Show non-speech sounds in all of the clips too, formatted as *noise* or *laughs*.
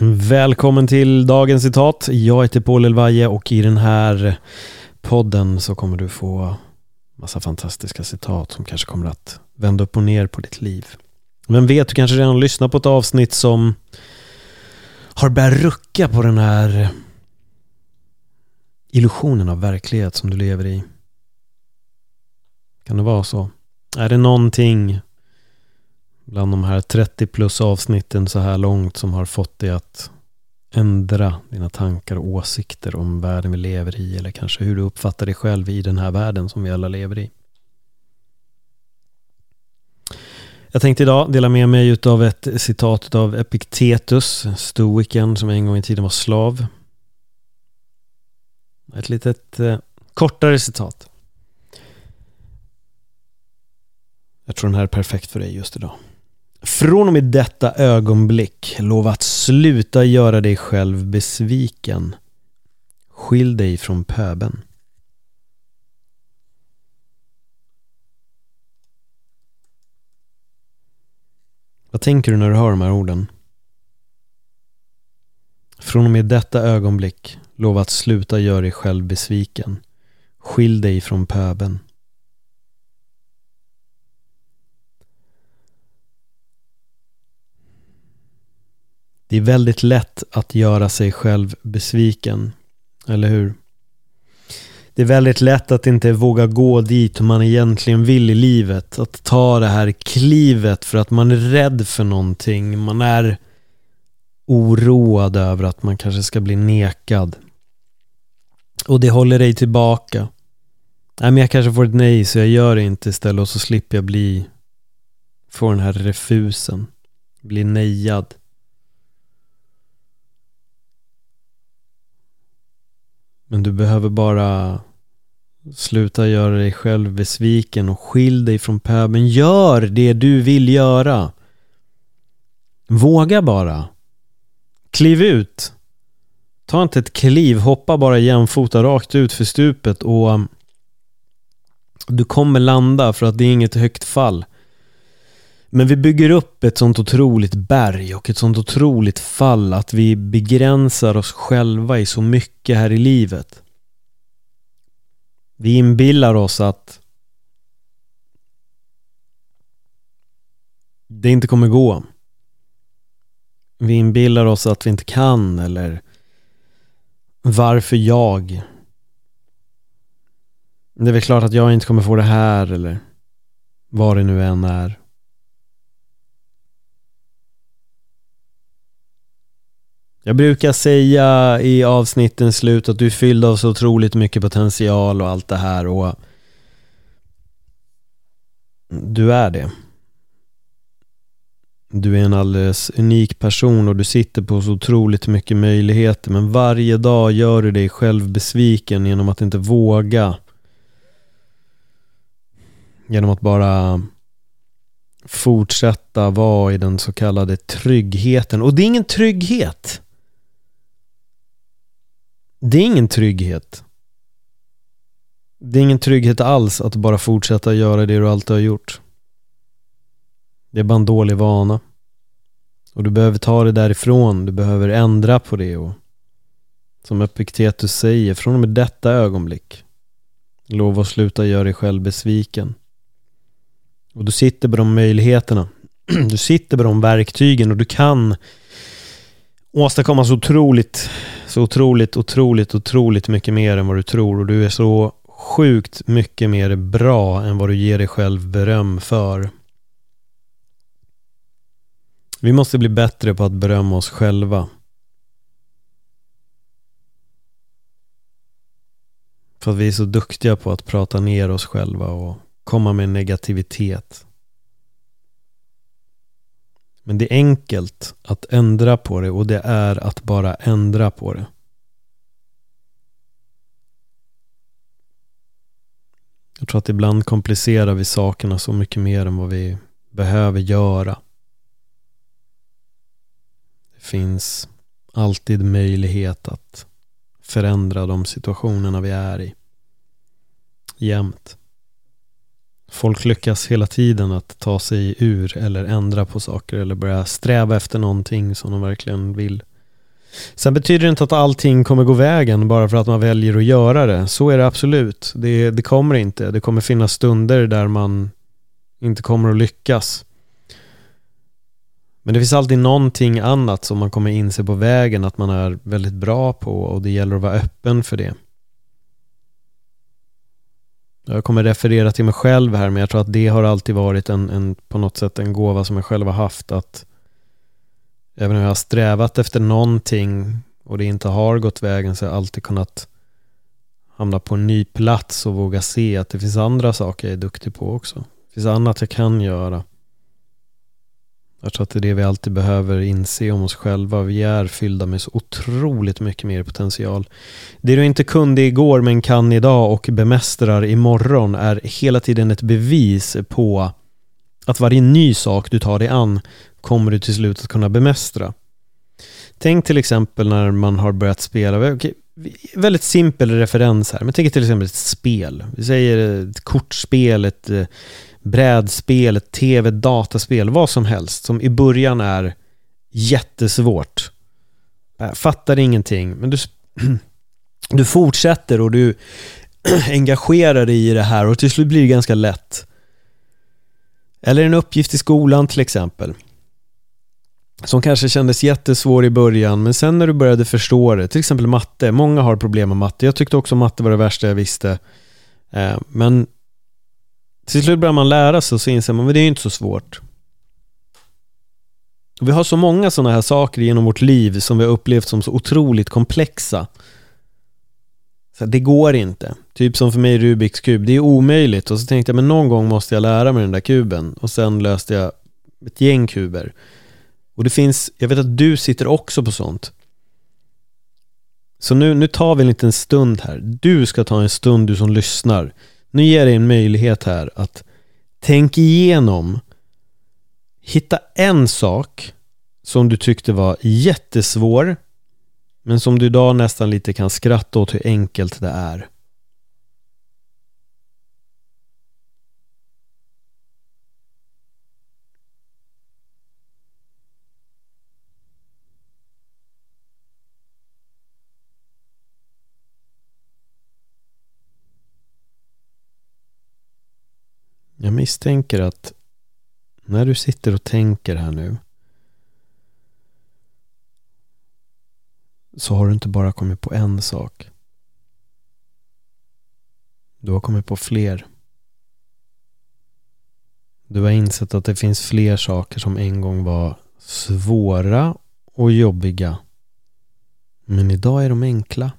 Välkommen till dagens citat. Jag heter Paul Elvaje och i den här podden så kommer du få massa fantastiska citat som kanske kommer att vända upp och ner på ditt liv. Vem vet, du kanske redan lyssnat på ett avsnitt som har börjat rucka på den här illusionen av verklighet som du lever i. Kan det vara så? Är det någonting bland de här 30 plus avsnitten så här långt som har fått dig att ändra dina tankar och åsikter om världen vi lever i eller kanske hur du uppfattar dig själv i den här världen som vi alla lever i. Jag tänkte idag dela med mig av ett citat av Epictetus, stoikern som en gång i tiden var slav. Ett litet eh, kortare citat. Jag tror den här är perfekt för dig just idag. Från och med detta ögonblick, lova att sluta göra dig själv besviken. Skilj dig från pöben. Vad tänker du när du hör de här orden? Från och med detta ögonblick, lova att sluta göra dig själv besviken. Skilj dig från pöben. Det är väldigt lätt att göra sig själv besviken. Eller hur? Det är väldigt lätt att inte våga gå dit man egentligen vill i livet. Att ta det här klivet för att man är rädd för någonting. Man är oroad över att man kanske ska bli nekad. Och det håller dig tillbaka. Nej men jag kanske får ett nej så jag gör det inte istället och så slipper jag bli Få den här refusen Bli nejad Men du behöver bara sluta göra dig själv besviken och skilj dig från pöben. Gör det du vill göra. Våga bara. Kliv ut. Ta inte ett kliv, hoppa bara jämfota rakt ut för stupet och du kommer landa för att det är inget högt fall. Men vi bygger upp ett sånt otroligt berg och ett sånt otroligt fall att vi begränsar oss själva i så mycket här i livet. Vi inbillar oss att det inte kommer gå. Vi inbillar oss att vi inte kan eller varför jag? Det är väl klart att jag inte kommer få det här eller vad det nu än är. Jag brukar säga i avsnittens slut att du är fylld av så otroligt mycket potential och allt det här och du är det. Du är en alldeles unik person och du sitter på så otroligt mycket möjligheter men varje dag gör du dig själv besviken genom att inte våga. Genom att bara fortsätta vara i den så kallade tryggheten. Och det är ingen trygghet. Det är ingen trygghet. Det är ingen trygghet alls att bara fortsätta göra det du alltid har gjort. Det är bara en dålig vana. Och du behöver ta det därifrån, du behöver ändra på det och som Epiktetus säger, från och med detta ögonblick lova att sluta göra dig själv besviken. Och du sitter med de möjligheterna. *clears throat* Du sitter med de verktygen och du kan åstadkomma så otroligt, så otroligt, otroligt, otroligt mycket mer än vad du tror och du är så sjukt mycket mer bra än vad du ger dig själv beröm för. Vi måste bli bättre på att berömma oss själva. För att vi är så duktiga på att prata ner oss själva och komma med negativitet. Men det är enkelt att ändra på det och det är att bara ändra på det. Jag tror att ibland komplicerar vi sakerna så mycket mer än vad vi behöver göra. Det finns alltid möjlighet att förändra de situationerna vi är i. Jämt. Folk lyckas hela tiden att ta sig ur eller ändra på saker eller börja sträva efter någonting som de verkligen vill. Sen betyder det inte att allting kommer gå vägen bara för att man väljer att göra det. Så är det absolut. Det, det kommer inte. Det kommer finnas stunder där man inte kommer att lyckas. Men det finns alltid någonting annat som man kommer inse på vägen att man är väldigt bra på och det gäller att vara öppen för det. Jag kommer referera till mig själv här men jag tror att det har alltid varit en, en på något sätt en gåva som jag själv har haft att även om jag har strävat efter någonting och det inte har gått vägen så har jag alltid kunnat hamna på en ny plats och våga se att det finns andra saker jag är duktig på också. Det finns annat jag kan göra. Jag tror att det är det vi alltid behöver inse om oss själva. Vi är fyllda med så otroligt mycket mer potential. Det du inte kunde igår men kan idag och bemästrar imorgon är hela tiden ett bevis på att varje ny sak du tar dig an kommer du till slut att kunna bemästra. Tänk till exempel när man har börjat spela, väldigt simpel referens här, men tänk till exempel ett spel. Vi säger ett kortspel, ett eh, brädspel, tv, dataspel, vad som helst som i början är jättesvårt. Fattar ingenting, men du, *clears throat* du fortsätter och du *clears throat* engagerar dig i det här och till slut blir det ganska lätt. Eller en uppgift i skolan till exempel. Som kanske kändes jättesvår i början, men sen när du började förstå det, till exempel matte. Många har problem med matte. Jag tyckte också matte var det värsta jag visste. Eh, men till slut börjar man lära sig och så inser man att det är inte så svårt. Vi har så många sådana här saker genom vårt liv som vi har upplevt som så otroligt komplexa. Så det går inte. Typ som för mig Rubiks kub. Det är omöjligt. Och så tänkte jag, men någon gång måste jag lära mig den där kuben. Och sen löste jag ett gäng kuber. Och det finns, jag vet att du sitter också på sånt. Så nu, nu tar vi en liten stund här. Du ska ta en stund, du som lyssnar. Nu ger jag dig en möjlighet här att tänk igenom. Hitta en sak som du tyckte var jättesvår men som du idag nästan lite kan skratta åt hur enkelt det är. Misstänker att när du sitter och tänker här nu så har du inte bara kommit på en sak. Du har kommit på fler. Du har insett att det finns fler saker som en gång var svåra och jobbiga. Men idag är de enkla.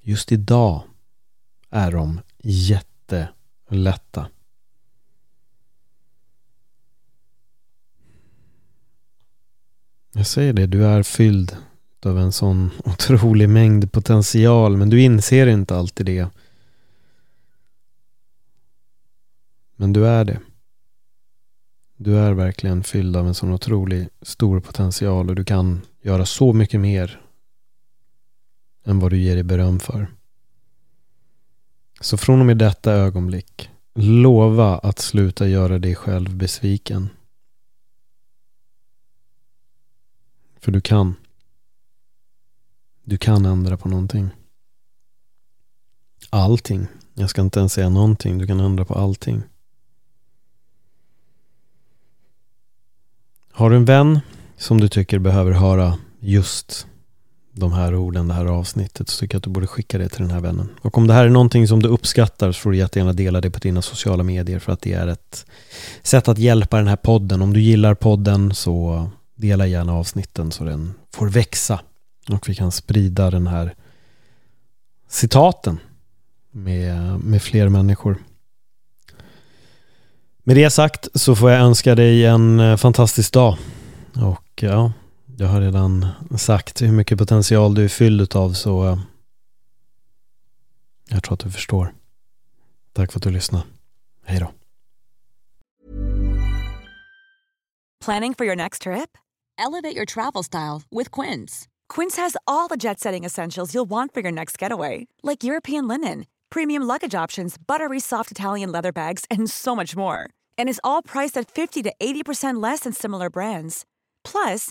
Just idag är de jätte lätta. Jag säger det, du är fylld av en sån *laughs* otrolig mängd potential men du inser inte alltid det. Men du är det. Du är verkligen fylld av en sån otrolig stor potential och du kan göra så mycket mer än vad du ger dig beröm för. Så från och med detta ögonblick, lova att sluta göra dig själv besviken. För du kan. Du kan ändra på någonting. Allting. Jag ska inte ens säga någonting. Du kan ändra på allting. Har du en vän som du tycker behöver höra just de här orden, det här avsnittet så tycker jag att du borde skicka det till den här vännen. Och om det här är någonting som du uppskattar så får du jättegärna dela det på dina sociala medier för att det är ett sätt att hjälpa den här podden. Om du gillar podden så dela gärna avsnitten så den får växa och vi kan sprida den här citaten med, med fler människor. Med det sagt så får jag önska dig en eh, fantastisk dag. Och ja, jag har redan sagt hur mycket potential du är fylld av så eh, jag tror att du förstår. Tack för att du lyssnade. Hej då. Planning for your next trip? Elevate your travel style with Quince. Quince has all the jet setting essentials you'll want for your next getaway, like European linen, premium luggage options, buttery soft Italian leather bags, and so much more. And is all priced at 50 to 80% less than similar brands. Plus,